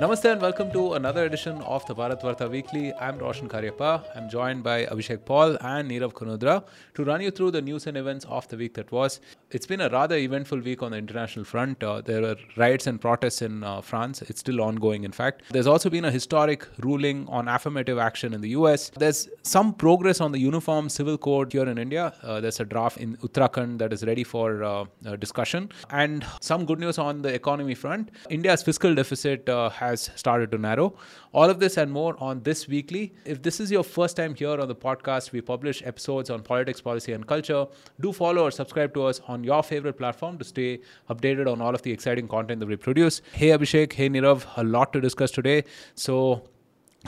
Namaste and welcome to another edition of the Bharatvaarta Weekly. I'm Roshan Cariappa. I'm joined by Abhishek Paul and Nirav Kanodra to run you through the news and events of the week that was. It's been a rather eventful week on the international front. Uh, there were riots and protests in uh, France. It's still ongoing, in fact. There's also been a historic ruling on affirmative action in the US. There's some progress on the Uniform Civil Code here in India. Uh, there's a draft in Uttarakhand that is ready for uh, uh, discussion. And some good news on the economy front. India's fiscal deficit uh, has has started to narrow. All of this and more on this weekly. If this is your first time here on the podcast, we publish episodes on politics, policy, and culture. Do follow or subscribe to us on your favorite platform to stay updated on all of the exciting content that we produce. Hey Abhishek, hey Nirav, a lot to discuss today. So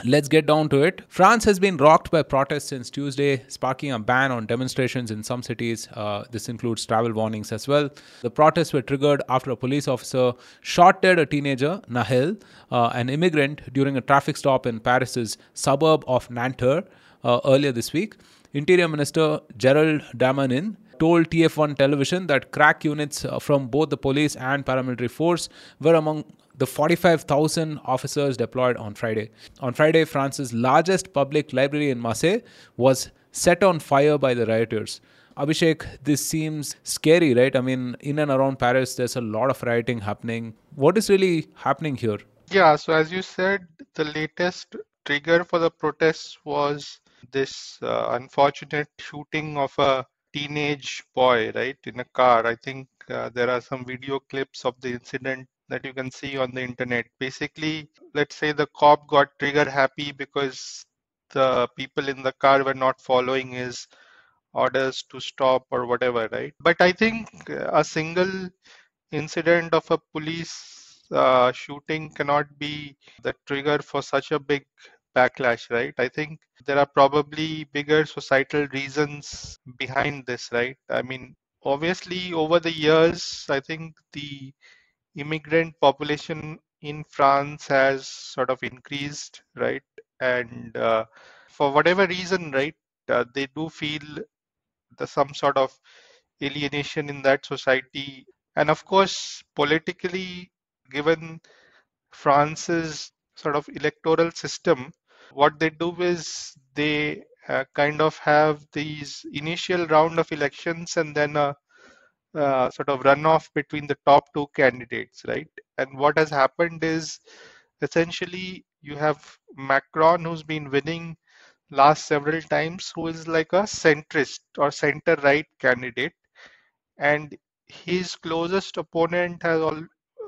Let's get down to it. France has been rocked by protests since Tuesday, sparking a ban on demonstrations in some cities. Uh, this includes travel warnings as well. The protests were triggered after a police officer shot dead a teenager, Nahel, uh, an immigrant, during a traffic stop in Paris's suburb of Nanterre uh, earlier this week. Interior Minister Gerald Darmanin told TF1 television that crack units uh, from both the police and paramilitary force were among the 45,000 officers deployed on Friday. On Friday, France's largest public library in Marseille was set on fire by the rioters. Abhishek, this seems scary, right? I mean, in and around Paris, there's a lot of rioting happening. What is really happening here? Yeah, so as you said, the latest trigger for the protests was this uh, unfortunate shooting of a teenage boy, right, in a car. I think uh, there are some video clips of the incident that you can see on the internet. Basically, let's say the cop got trigger happy because the people in the car were not following his orders to stop or whatever, right? But I think a single incident of a police uh, shooting cannot be the trigger for such a big backlash, right? I think there are probably bigger societal reasons behind this, right? I mean, obviously, over the years, I think the immigrant population in France has sort of increased, right? And uh, for whatever reason, right, uh, they do feel the some sort of alienation in that society. And of course, politically, given France's sort of electoral system, what they do is they uh, kind of have these initial round of elections and then a uh, sort of runoff between the top two candidates, right? And what has happened is essentially you have Macron who's been winning last several times, who is like a centrist or center right candidate, and his closest opponent has all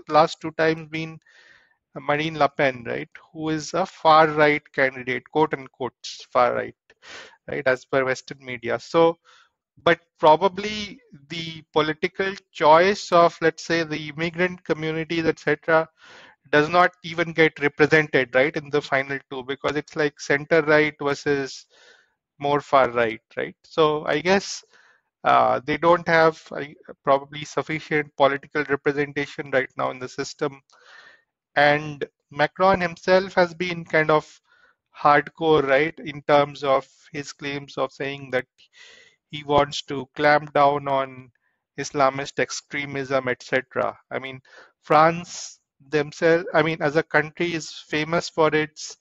last two times been Marine Le Pen, right, who is a far right candidate, quote unquote far right, right, as per Western media. So but probably the political choice of let's say the immigrant communities etc does not even get represented right in the final two because it's like center right versus more far right right? So i guess uh, they don't have uh, probably sufficient political representation right now in the system. And macron himself has been kind of hardcore right in terms of his claims of saying that he wants to clamp down on Islamist extremism, etc. I mean, France themselves, I mean, as a country, is famous for its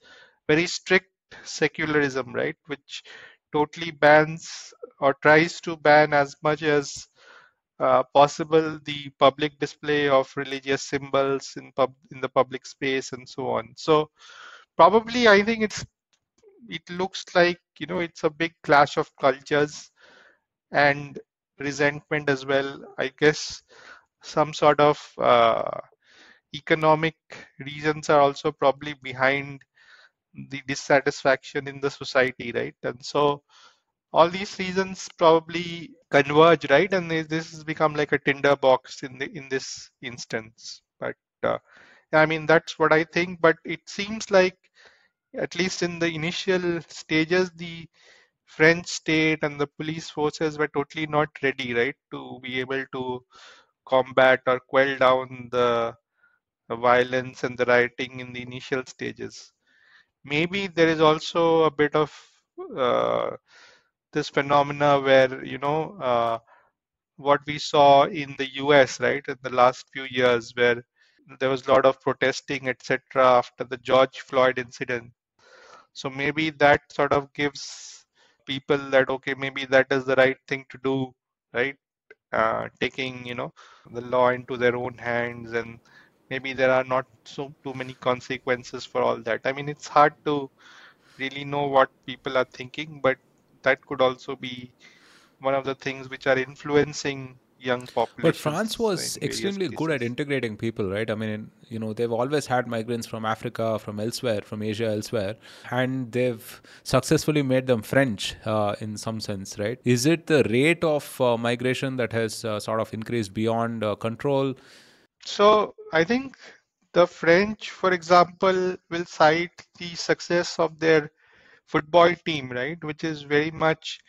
very strict secularism, right? Which totally bans or tries to ban as much as uh, possible the public display of religious symbols in pub in the public space and so on. So probably I think it's it looks like you know it's a big clash of cultures and resentment as well. I guess some sort of uh, economic reasons are also probably behind the dissatisfaction in the society, right? And so all these reasons probably converge, right? And this has become like a tinderbox in the in this instance. But uh, I mean that's what I think. But it seems like at least in the initial stages, the French state and the police forces were totally not ready, right, to be able to combat or quell down the, violence and the rioting in the initial stages. Maybe there is also a bit of uh, this phenomena where, you know, uh, what we saw in the US, right, in the last few years, where there was a lot of protesting, etc., after the George Floyd incident. So maybe that sort of gives people that okay, maybe that is the right thing to do, right? Uh, taking you know the law into their own hands, and maybe there are not so too many consequences for all that. I mean, it's hard to really know what people are thinking, but that could also be one of the things which are influencing young populations. But France was extremely good at integrating people, right? I mean, you know, they've always had migrants from Africa, from elsewhere, from Asia, elsewhere, and they've successfully made them French uh, in some sense, right? Is it the rate of uh, migration that has uh, sort of increased beyond uh, control? So I think the French, for example, will cite the success of their football team, right, which is very much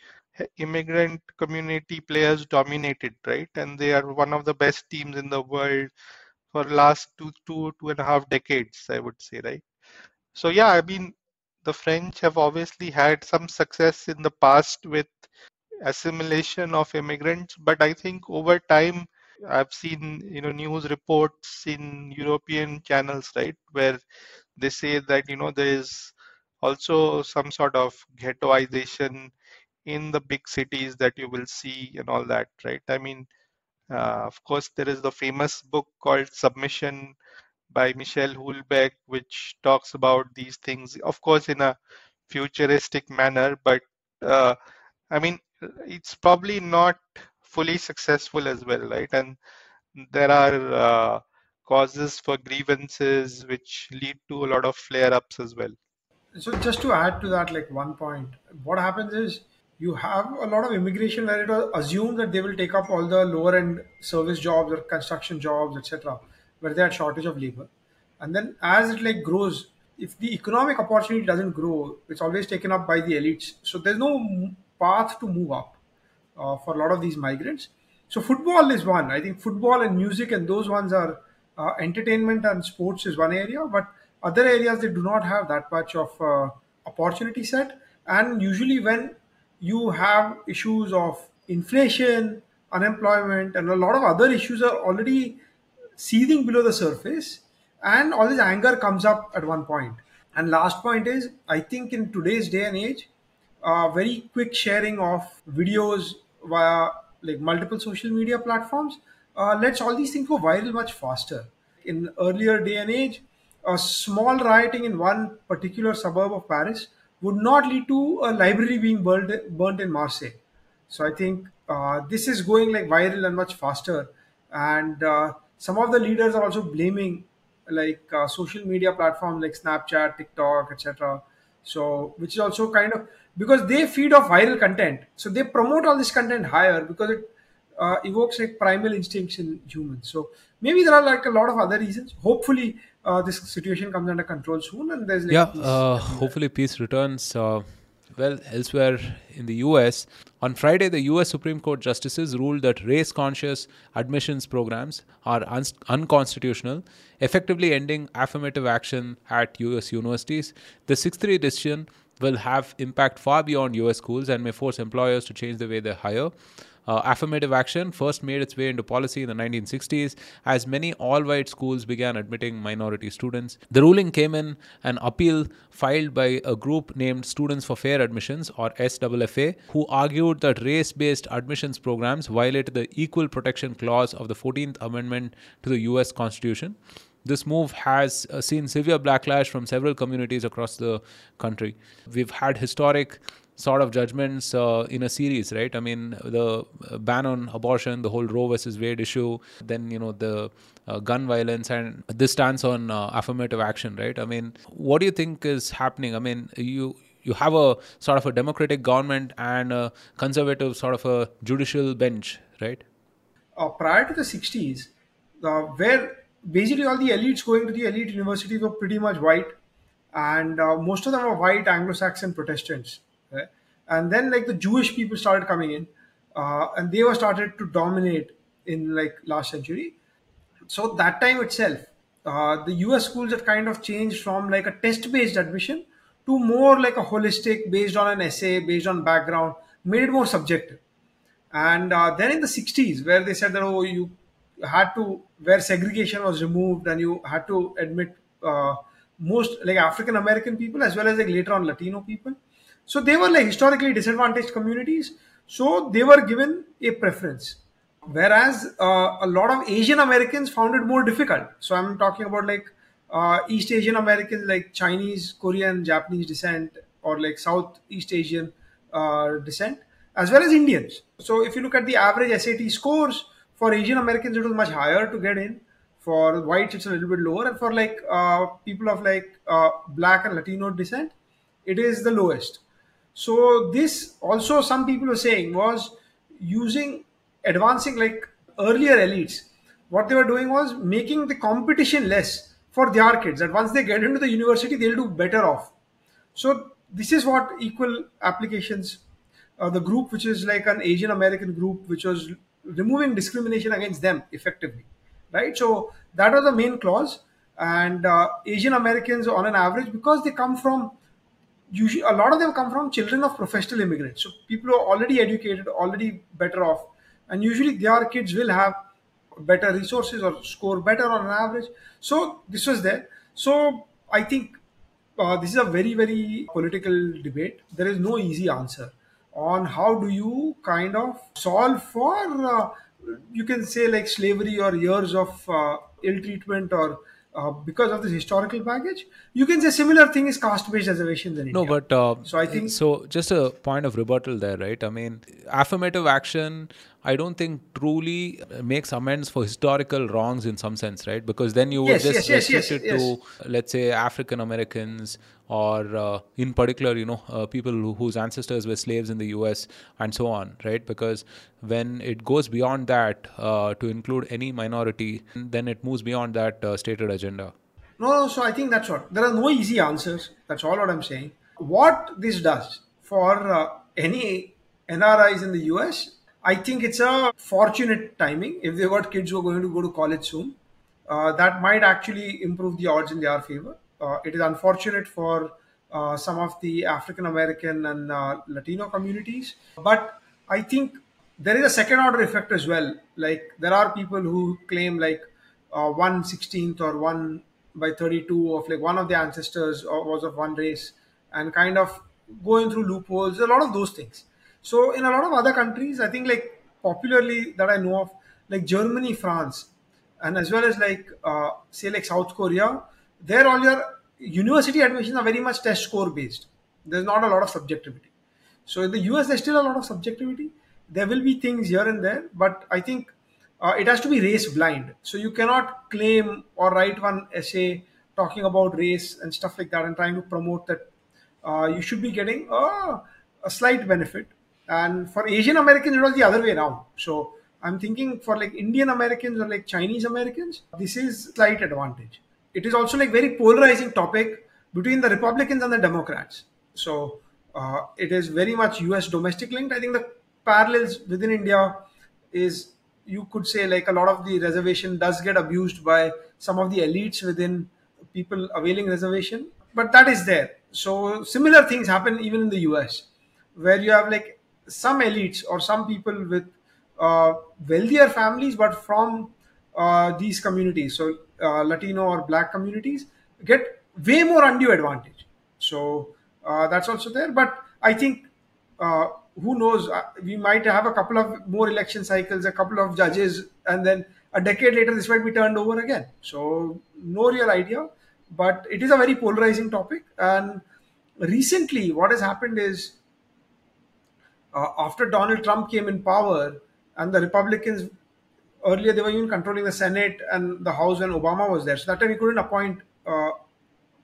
immigrant community players dominated, right? And they are one of the best teams in the world for last two, two, two and a half decades, I would say, right? So yeah, I mean, the French have obviously had some success in the past with assimilation of immigrants, but I think over time, I've seen you know news reports in European channels, right, where they say that you know there is also some sort of ghettoization in the big cities that you will see and all that, right? I mean, uh, of course, there is the famous book called Submission by Michel Houellebecq, which talks about these things, of course, in a futuristic manner, but uh, I mean, it's probably not fully successful as well, right? And there are uh, causes for grievances which lead to a lot of flare ups as well. So, just to add to that, like one point, what happens is you have a lot of immigration where it was assumed that they will take up all the lower end service jobs or construction jobs, etc., where they had shortage of labor. And then as it like grows, if the economic opportunity doesn't grow, it's always taken up by the elites. So there's no path to move up uh, for a lot of these migrants. So football is one. I think football and music and those ones are uh, entertainment and sports is one area, but other areas they do not have that much of uh, opportunity set. And usually when you have issues of inflation, unemployment, and a lot of other issues are already seething below the surface, and all this anger comes up at one point. And last point is, I think in today's day and age, uh, very quick sharing of videos via like multiple social media platforms uh, lets all these things go viral much faster. In earlier day and age, a small rioting in one particular suburb of Paris would not lead to a library being burned, in Marseille. So I think uh, this is going like viral and much faster. And uh, some of the leaders are also blaming like uh, social media platforms like Snapchat, TikTok, etc. So which is also kind of because they feed off viral content. So they promote all this content higher because it uh, evokes like primal instincts in humans. So maybe there are like a lot of other reasons. Hopefully, uh, this situation comes under control soon, and there's like yeah. Uh, hopefully, peace returns. Uh, well, elsewhere in the US, on Friday, the US Supreme Court justices ruled that race conscious admissions programs are un- unconstitutional, effectively ending affirmative action at US universities. The 6 3 decision will have impact far beyond US schools and may force employers to change the way they hire. Uh, affirmative action first made its way into policy in the 1960s as many all white schools began admitting minority students. The ruling came in an appeal filed by a group named Students for Fair Admissions or SFFA, who argued that race based admissions programs violated the Equal Protection Clause of the 14th Amendment to the US Constitution. This move has uh, seen severe backlash from several communities across the country. We've had historic sort of judgments uh, in a series, right? I mean, the ban on abortion, the whole Roe versus Wade issue, then, you know, the uh, gun violence, and this stance on uh, affirmative action, right? I mean, what do you think is happening? I mean, you. You have a sort of a democratic government and a conservative sort of a judicial bench, right? Uh, prior to the 60s, uh, where basically all the elites going to the elite universities were pretty much white, and uh, most of them were white Anglo-Saxon Protestants. And then like the Jewish people started coming in, uh, and they were started to dominate in like last century. So that time itself, uh, the U.S. schools had kind of changed from like a test-based admission to more like a holistic, based on an essay, based on background, made it more subjective. And uh, then in the 60s, where they said that oh you had to where segregation was removed and you had to admit uh, most like African American people as well as like later on Latino people. So they were like historically disadvantaged communities. So they were given a preference. Whereas uh, a lot of Asian Americans found it more difficult. So I'm talking about like uh, East Asian Americans, like Chinese, Korean, Japanese descent, or like Southeast Asian uh, descent, as well as Indians. So if you look at the average SAT scores for Asian Americans, it was much higher to get in. For whites, it's a little bit lower, and for like uh, people of like uh, black and Latino descent, it is the lowest. So this also some people were saying was using advancing like earlier elites. What they were doing was making the competition less for their kids. That once they get into the university, they'll do better off. So this is what equal applications, uh, the group which is like an Asian American group, which was removing discrimination against them effectively, right? So that was the main clause. And uh, Asian Americans, on an average, because they come from usually a lot of them come from children of professional immigrants. So people who are already educated, already better off, and usually their kids will have better resources or score better on an average. So this was there. So I think uh, this is a very very political debate. There is no easy answer on how do you kind of solve for uh, you can say like slavery or years of uh, ill treatment or uh, because of this historical baggage. You can say similar thing is caste-based reservations in No, India. but uh, So I think- so. Just a point of rebuttal there, right? I mean, affirmative action. I don't think truly makes amends for historical wrongs in some sense, right? Because then you would Yes, just yes, restrict yes, it to, let's say, African Americans or, uh, in particular, you know, uh, people who, whose ancestors were slaves in the U.S. and so on, right? Because when it goes beyond that uh, to include any minority, then it moves beyond that uh, stated agenda. No, so I think that's what. There are no easy answers. That's all what I'm saying. What this does for uh, any NRIs in the US, I think it's a fortunate timing. If they've got kids who are going to go to college soon, uh, that might actually improve the odds in their favor. Uh, it is unfortunate for uh, some of the African American and uh, Latino communities, but I think there is a second order effect as well. Like there are people who claim like one sixteenth or one by 32 of like one of the ancestors or was of one race and kind of going through loopholes a lot of those things so in a lot of other countries i think like popularly that i know of like germany france and as well as like uh, say like south korea there all your university admissions are very much test score based there's not a lot of subjectivity so in the US, there's still a lot of subjectivity. There will be things here and there, but I think uh, it has to be race blind. So you cannot claim or write one essay talking about race and stuff like that and trying to promote that uh, you should be getting a, a slight benefit. And for Asian Americans, it was the other way around. So I'm thinking for like Indian Americans or like Chinese Americans, this is slight advantage. It is also like very polarizing topic between the Republicans and the Democrats. So uh, it is very much US domestic linked. I think the parallels within India is you could say like a lot of the reservation does get abused by some of the elites within people availing reservation, but that is there. So similar things happen even in the US, where you have like some elites or some people with uh, wealthier families, but from uh, these communities, so uh, Latino or Black communities, get way more undue advantage. So uh, that's also there. But I think uh, who knows? Uh, we might have a couple of more election cycles, a couple of judges, and then a decade later, this might be turned over again. So no real idea. But it is a very polarizing topic. And recently, what has happened is uh, after Donald Trump came in power and the Republicans earlier they were even controlling the Senate and the House when Obama was there. So that time he couldn't appoint uh,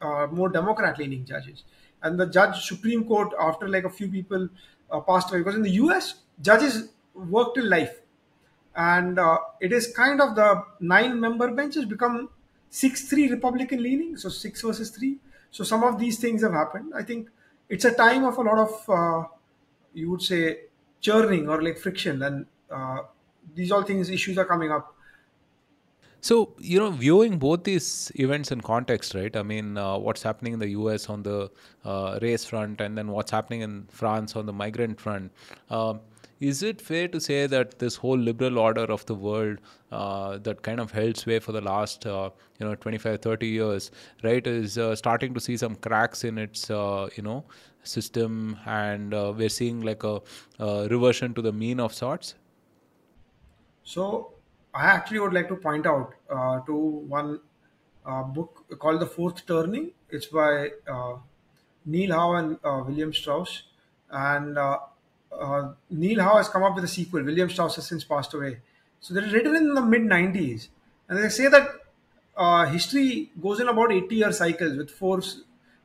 uh, more Democrat-leaning judges. And the judge Supreme Court, after like a few people uh, passed away, because in the U.S. judges work till life, and uh, it is kind of the nine-member bench has become six-three Republican-leaning, so six versus three. So some of these things have happened. I think it's a time of a lot of uh, you would say churning or like friction, and uh, these all things issues are coming up. So, you know, viewing both these events in context, right? I mean, uh, what's happening in the US on the uh, race front and then what's happening in France on the migrant front. Um, is it fair to say that this whole liberal order of the world uh, that kind of held sway for the last uh, you know 25 30 years right is uh, starting to see some cracks in its uh, you know system and uh, we're seeing like a, a reversion to the mean of sorts So I actually would like to point out uh, to one uh, book called The Fourth Turning. It's by uh, Neil Howe and uh, William Strauss. And uh, uh, Neil Howe has come up with a sequel. William Strauss has since passed away. So they're written in the mid 90s. And they say that uh, history goes in about 80 year cycles with four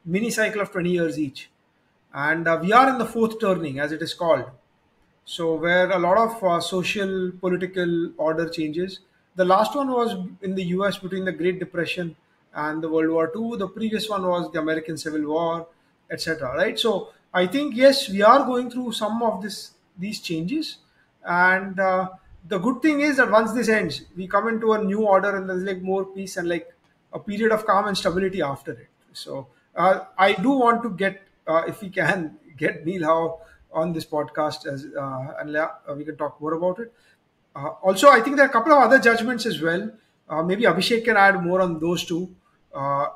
mini cycle of 20 years each. And we are in the fourth turning, as it is called. So, where a lot of uh, social, political order changes. The last one was in the US between the Great Depression and the World War II. The previous one was the American Civil War, etc. Right. So, I think yes, we are going through some of this these changes, and uh, the good thing is that once this ends, we come into a new order, and there's like more peace and like a period of calm and stability after it. So, uh, I do want to get, uh, if we can, get Neil Howe on this podcast as uh, and uh, we can talk more about it. Uh, also, I think there are a couple of other judgments as well. Maybe Abhishek can add more on those two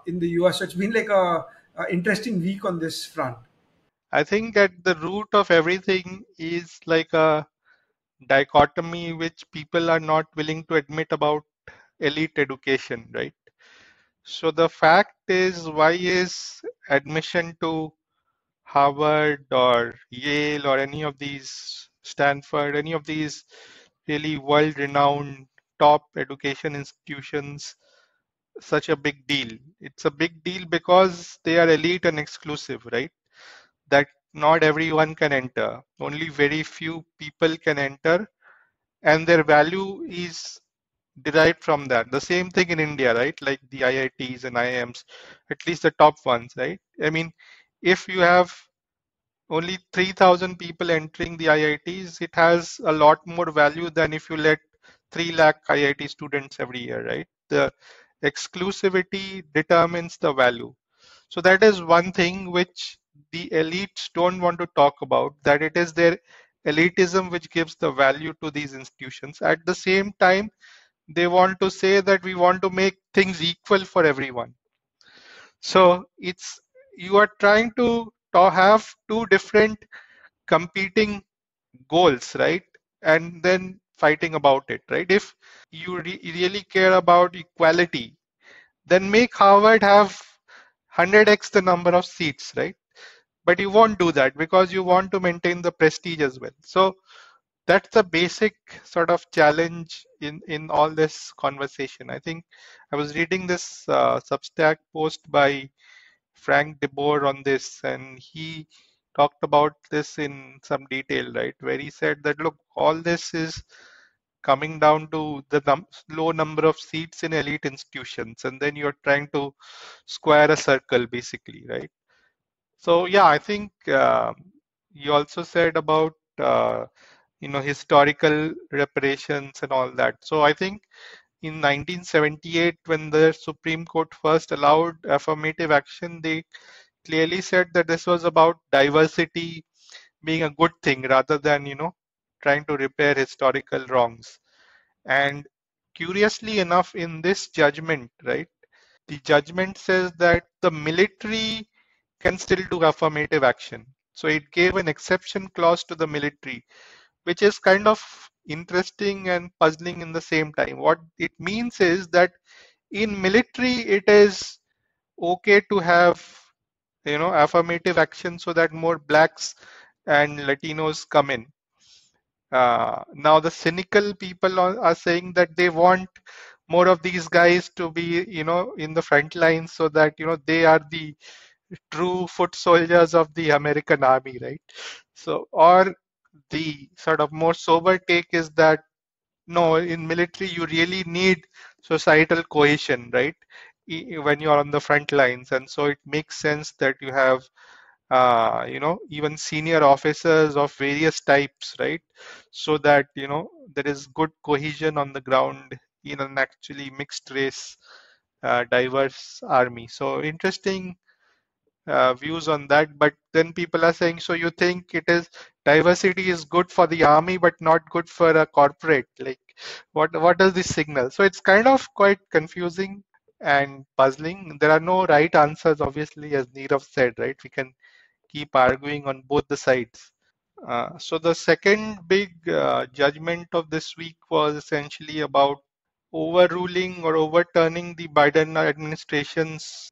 in the US. So it's been like a, a interesting week on this front. I think that the root of everything is like a dichotomy which people are not willing to admit about elite education, right? So the fact is, why is admission to Harvard or Yale or any of these, Stanford, any of these really world renowned top education institutions such a big deal? It's a big deal because they are elite and exclusive, right? That not everyone can enter. Only very few people can enter, and their value is derived from that. The same thing in India, right? Like the IITs and IIMs, at least the top ones, right? I mean, if you have only 3000 people entering the IITs, it has a lot more value than if you let 3 lakh IIT students every year, right? The exclusivity determines the value. So that is one thing which the elites don't want to talk about, that it is their elitism which gives the value to these institutions. At the same time, they want to say that we want to make things equal for everyone. So it's you are trying to, have two different competing goals, right? And then fighting about it, right? If you re- really care about equality, then make Harvard have 100x the number of seats, right? But you won't do that because you want to maintain the prestige as well. So that's the basic sort of challenge in in all this conversation. I think I was reading this uh, Substack post by Frank DeBoer on this, and he talked about this in some detail, right? Where he said that look, all this is coming down to the num- low number of seats in elite institutions, and then you're trying to square a circle, basically, right? So yeah, I think uh, you also said about uh, you know historical reparations and all that. So I think in 1978, when the Supreme Court first allowed affirmative action, they clearly said that this was about diversity being a good thing rather than you know trying to repair historical wrongs. And curiously enough, in this judgment, right, the judgment says that the military can still do affirmative action. So it gave an exception clause to the military, which is kind of interesting and puzzling in the same time. What it means is that in military, it is okay to have you know affirmative action so that more blacks and Latinos come in. Uh, now the cynical people are, saying that they want more of these guys to be you know in the front lines so that you know they are the true foot soldiers of the American army, right? So, or the sort of more sober take is that no, in military you really need societal cohesion, right? When you are on the front lines, and so it makes sense that you have, uh, you know, even senior officers of various types, right? So that you know there is good cohesion on the ground in an actually mixed race, uh, diverse army. So interesting uh, views on that. But then people are saying, so you think it is diversity is good for the army, but not good for a corporate? Like, what what does this signal? So it's kind of quite confusing and puzzling. There are no right answers, obviously, as Nirav said, right? We can keep arguing on both the sides. Uh, so the second big uh, judgment of this week was essentially about overruling or overturning the Biden administration's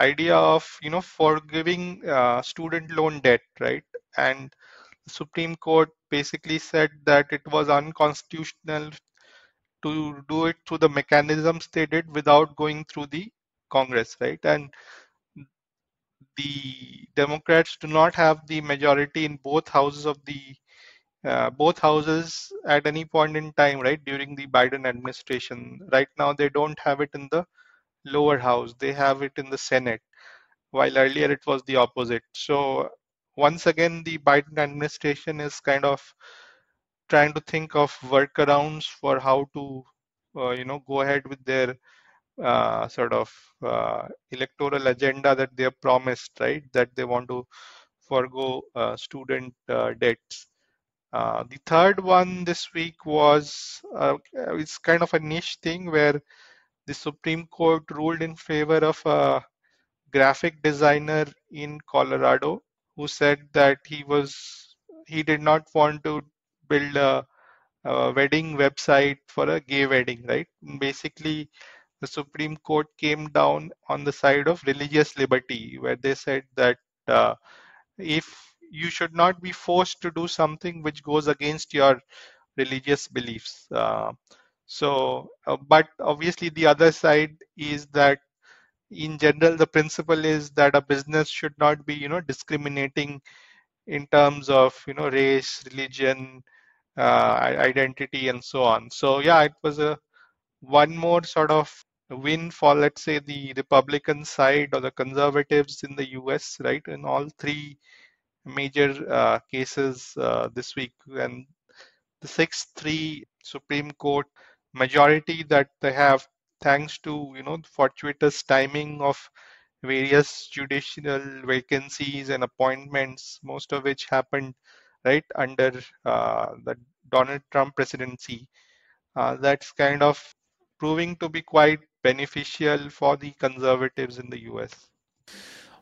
idea of you know forgiving uh, student loan debt, right? And the Supreme Court basically said that it was unconstitutional to do it through the mechanisms they did without going through the Congress, right? And the Democrats do not have the majority in both houses of the uh, both houses at any point in time, right, during the Biden administration. Right now, they don't have it in the lower house; they have it in the Senate, while earlier it was the opposite. So once again, the Biden administration is kind of trying to think of workarounds for how to, uh, you know, go ahead with their uh, sort of uh, electoral agenda that they have promised, right? That they want to forego uh, student uh, debts. Uh, the third one this week was it's kind of a niche thing where the Supreme Court ruled in favor of a graphic designer in Colorado who said that he was he did not want to build a, a wedding website for a gay wedding, right? Basically, the Supreme Court came down on the side of religious liberty, where they said that uh, if you should not be forced to do something which goes against your religious beliefs. Uh, so, uh, but obviously, the other side is that in general, the principle is that a business should not be, you know, discriminating in terms of, you know, race, religion, uh, identity, and so on. So, yeah, it was a one more sort of win for, let's say, the Republican side or the conservatives in the US, right? In all three major uh, cases uh, this week. And the 6 3 Supreme Court majority that they have, thanks to, you know, fortuitous timing of various judicial vacancies and appointments, most of which happened right under uh, the Donald Trump presidency. Uh, that's kind of proving to be quite beneficial for the conservatives in the US.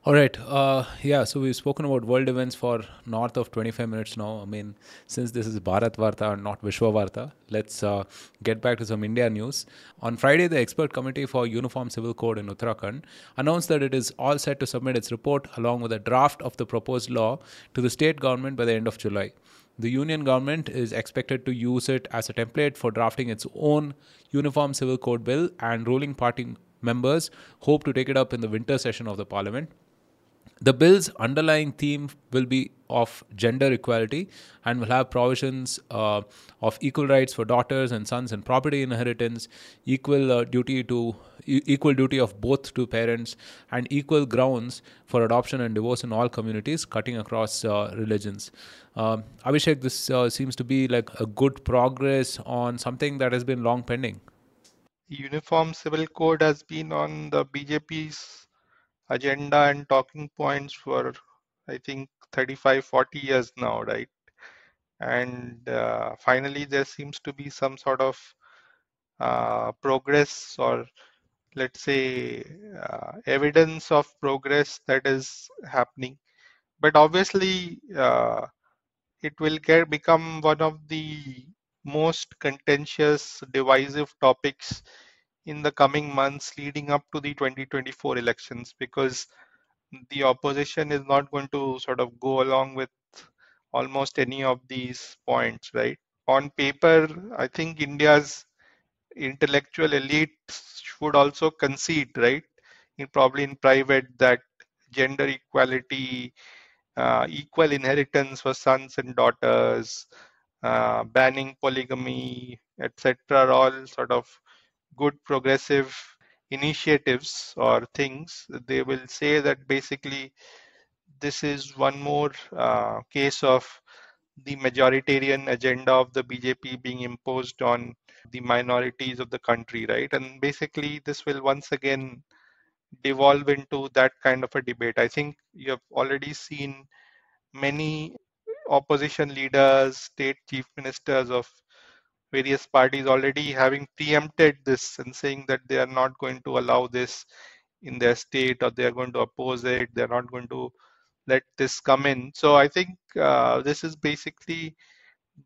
All right. Uh, yeah. So we've spoken about world events for north of 25 minutes now. I mean, since this is Bharatvaarta and not Vishwa Varta, let's uh, get back to some India news. On Friday, the expert committee for Uniform Civil Code in Uttarakhand announced that it is all set to submit its report along with a draft of the proposed law to the state government by the end of July. The union government is expected to use it as a template for drafting its own Uniform Civil Code bill, and ruling party members hope to take it up in the winter session of the parliament. The bill's underlying theme will be of gender equality and will have provisions uh, of equal rights for daughters and sons in property inheritance, equal uh, duty to e- equal duty of both to parents, and equal grounds for adoption and divorce in all communities, cutting across uh, religions. Um, Abhishek, this uh, seems to be like a good progress on something that has been long pending. Uniform Civil Code has been on the BJP's agenda and talking points for I think 35 40 years now right? And uh, finally there seems to be some sort of uh, progress or let's say uh, evidence of progress that is happening. But obviously uh, it will get become one of the most contentious divisive topics in the coming months leading up to the 2024 elections because the opposition is not going to sort of go along with almost any of these points, right? On paper, I think India's intellectual elite should also concede, right? In probably in private that gender equality, uh, equal inheritance for sons and daughters, uh, banning polygamy, etc., are all sort of good progressive initiatives or things, they will say that basically this is one more uh, case of the majoritarian agenda of the BJP being imposed on the minorities of the country, right? And basically, this will once again devolve into that kind of a debate. I think you have already seen many opposition leaders, state chief ministers of various parties already having preempted this and saying that they are not going to allow this in their state or they are going to oppose it. They're not going to let this come in. So I think uh, this is basically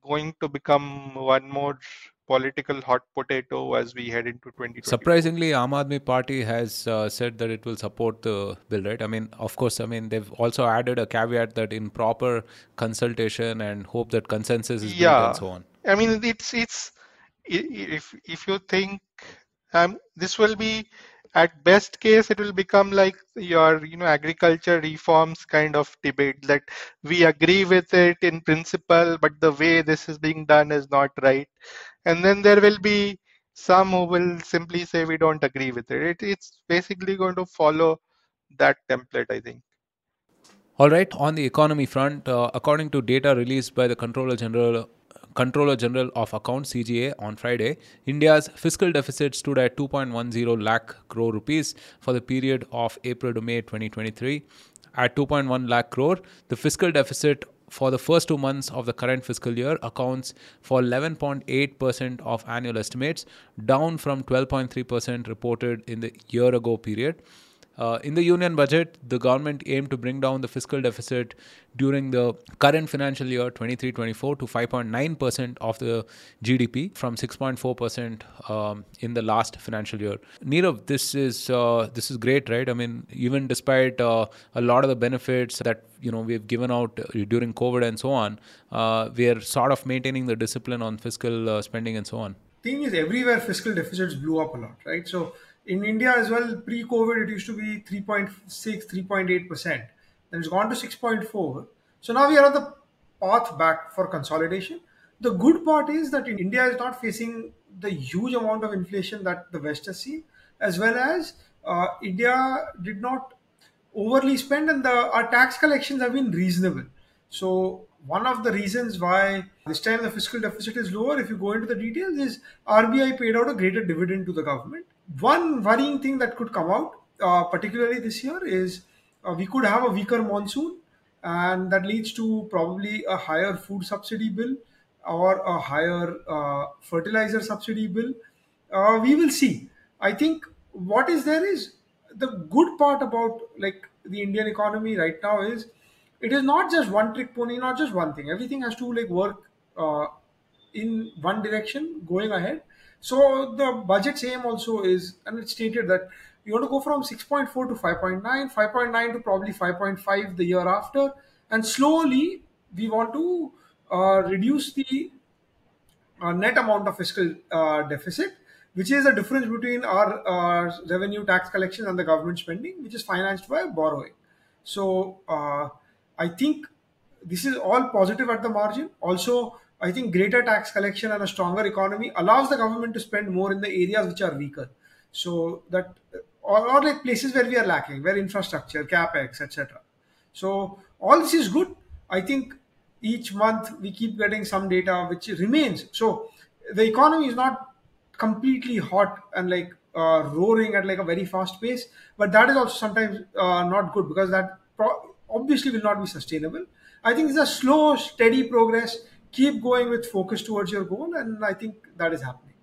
going to become one more political hot potato as we head into 2020. Surprisingly, Aam Aadmi Party has uh, said that it will support the bill, right? I mean, of course, I mean they've also added a caveat that in proper consultation and hope that consensus is yeah. built and so on. I mean, it's it's if if you think um, this will be at best case it will become like your you know agriculture reforms kind of debate that we agree with it in principle but the way this is being done is not right and then there will be some who will simply say we don't agree with it, it it's basically going to follow that template i think. All right. On the economy front uh, according to data released by the controller general Controller General of Accounts CGA on Friday, India's fiscal deficit stood at 2.10 lakh crore rupees for the period of April to May 2023. At 2.1 lakh crore, the fiscal deficit for the first two months of the current fiscal year accounts for 11.8% of annual estimates, down from 12.3% reported in the year ago period. Uh, in the union budget, the government aimed to bring down the fiscal deficit during the current financial year 23-24 to 5.9% of the GDP from 6.4% um, in the last financial year. Nirav, this is uh, this is great, right? I mean, even despite uh, a lot of the benefits that you know we've given out during COVID and so on, uh, we are sort of maintaining the discipline on fiscal uh, spending and so on. Thing is, everywhere fiscal deficits blew up a lot, right? So in India as well, pre-COVID, it used to be 3.6, 3.8%. Then it's gone to 6.4. So now we are on the path back for consolidation. The good part is that in India is not facing the huge amount of inflation that the West has seen, as well as uh, India did not overly spend and the, our tax collections have been reasonable. So one of the reasons why this time the fiscal deficit is lower, if you go into the details, is RBI paid out a greater dividend to the government one worrying thing that could come out, uh, particularly this year, is uh, we could have a weaker monsoon, and that leads to probably a higher food subsidy bill or a higher uh, fertilizer subsidy bill. Uh, we will see. I think what is there is the good part about like the Indian economy right now is it is not just one trick pony, not just one thing. Everything has to like work uh, in one direction going ahead so the budget aim also is, and it's stated that you want to go from 6.4 to 5.9, 5.9 to probably 5.5 the year after, and slowly we want to uh, reduce the uh, net amount of fiscal uh, deficit, which is the difference between our uh, revenue tax collection and the government spending, which is financed by borrowing. So uh, I think this is all positive at the margin. Also, I think greater tax collection and a stronger economy allows the government to spend more in the areas which are weaker. So that or, or like places where we are lacking, where infrastructure, capex, etc. So all this is good. I think each month we keep getting some data which remains. So the economy is not completely hot and like uh, roaring at like a very fast pace, but that is also sometimes uh, not good because that obviously will not be sustainable. I think it's a slow, steady progress keep going with focus towards your goal and i think that is happening.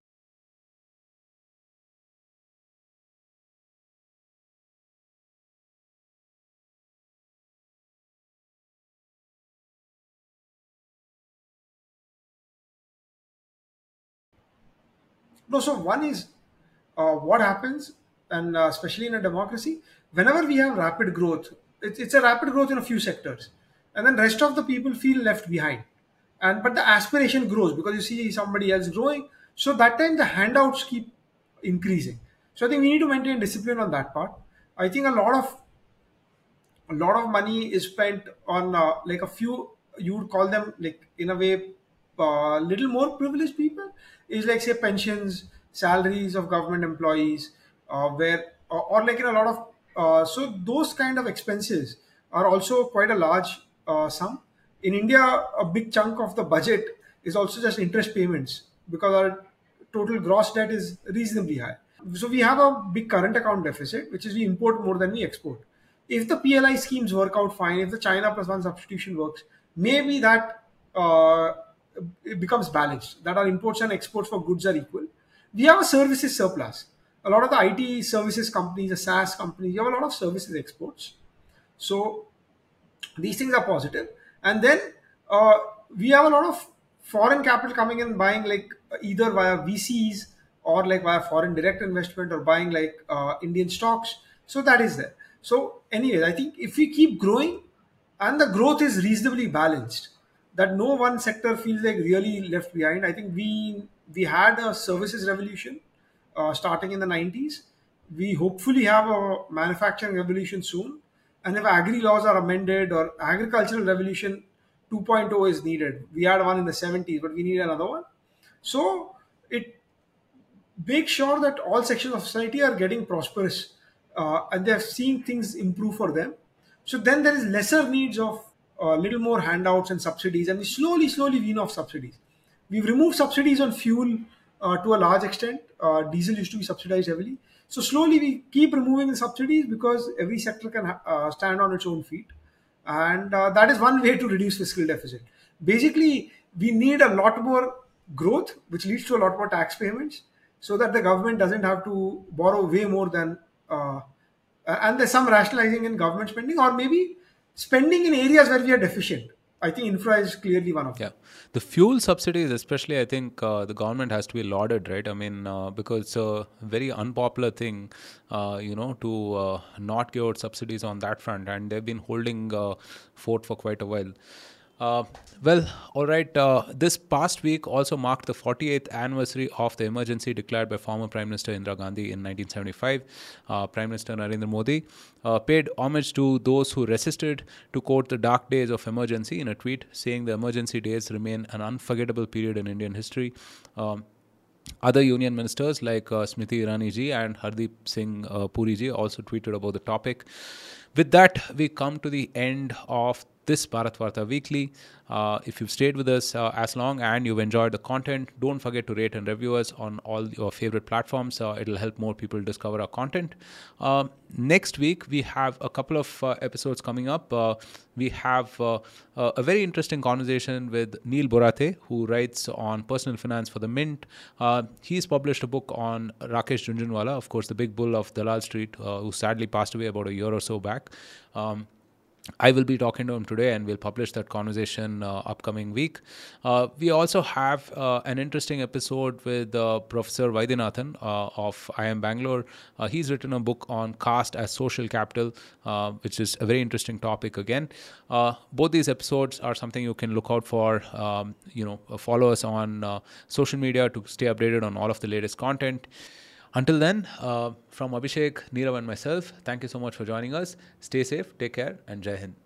No so one is uh, what happens and uh, especially in a democracy whenever we have rapid growth it's, it's a rapid growth in a few sectors and then rest of the people feel left behind and but the aspiration grows because you see somebody else growing. So that time the handouts keep increasing. So i think we need to maintain discipline on that part. I think a lot of a lot of money is spent on uh, like a few you would call them like in a way uh, little more privileged people is like say pensions salaries of government employees uh, where or, or, like in a lot of uh, so those kind of expenses are also quite a large uh, sum in India, a big chunk of the budget is also just interest payments because our total gross debt is reasonably high. so we have a big current account deficit, which is we import more than we export. If the PLI schemes work out fine, if the China plus one substitution works, maybe that uh, becomes balanced. That our imports and exports for goods are equal. We have a services surplus. A lot of the IT services companies, the SaaS companies, you have a lot of services exports. So these things are positive. And then uh, we have a lot of foreign capital coming in, buying like either via VCs or like via foreign direct investment or buying like uh, Indian stocks. So that is there. So, anyways, I think if we keep growing and the growth is reasonably balanced, that no one sector feels like really left behind. I think we we had a services revolution uh, starting in the 90s. We hopefully have a manufacturing revolution soon. And if agri laws are amended or agricultural revolution 2.0 is needed, we had one in the 70s, but we need another one. So it make sure that all sections of society are getting prosperous uh, and they're seeing things improve for them. So then there is lesser needs of a uh, little more handouts and subsidies, and we slowly, slowly wean off subsidies. We've removed subsidies on fuel uh, to a large extent. Uh, diesel used to be subsidized heavily. So slowly we keep removing the subsidies because every sector can uh, stand on its own feet. And uh, that is one way to reduce fiscal deficit. Basically, we need a lot more growth, which leads to a lot more tax payments so that the government doesn't have to borrow way more than uh, and there's some rationalizing in government spending or maybe spending in areas where we are deficient I think infra is clearly one of them. Yeah, the fuel subsidies, especially, I think uh, the government has to be lauded, right? I mean, uh, because it's a very unpopular thing, uh, you know, to uh, not give out subsidies on that front, and they've been holding uh, fort for quite a while. Uh, well, all right. Uh, this past week also marked the 48th anniversary of the emergency declared by former Prime Minister Indira Gandhi in 1975. Uh, Prime Minister Narendra Modi uh, paid homage to those who resisted, to quote the dark days of emergency in a tweet, saying the emergency days remain an unforgettable period in Indian history. Um, other union ministers like uh, Smriti Irani ji and Hardeep Singh uh, Puri ji also tweeted about the topic. With that, we come to the end of this Bharatvaarta Weekly. Uh, if you've stayed with us uh, as long and you've enjoyed the content, don't forget to rate and review us on all your favorite platforms. Uh, it'll help more people discover our content. Uh, next week, we have a couple of uh, episodes coming up. Uh, we have a very interesting conversation with Neil Borate, who writes on personal finance for the Mint. he's published a book on Rakesh Jhunjhunwala, of course, the big bull of Dalal Street, who sadly passed away about a year or so back. Um, I will be talking to him today and we'll publish that conversation uh, upcoming week. Uh, we also have uh, an interesting episode with uh, Professor Vaidyanathan uh, of IIM Bangalore. Uh, he's written a book on caste as social capital, which is a very interesting topic again. both these episodes are something you can look out for. Um, you know, follow us on social media to stay updated on all of the latest content. Until then, uh, from Abhishek, Nirav, and myself, thank you so much for joining us. Stay safe, take care, and Jai Hind.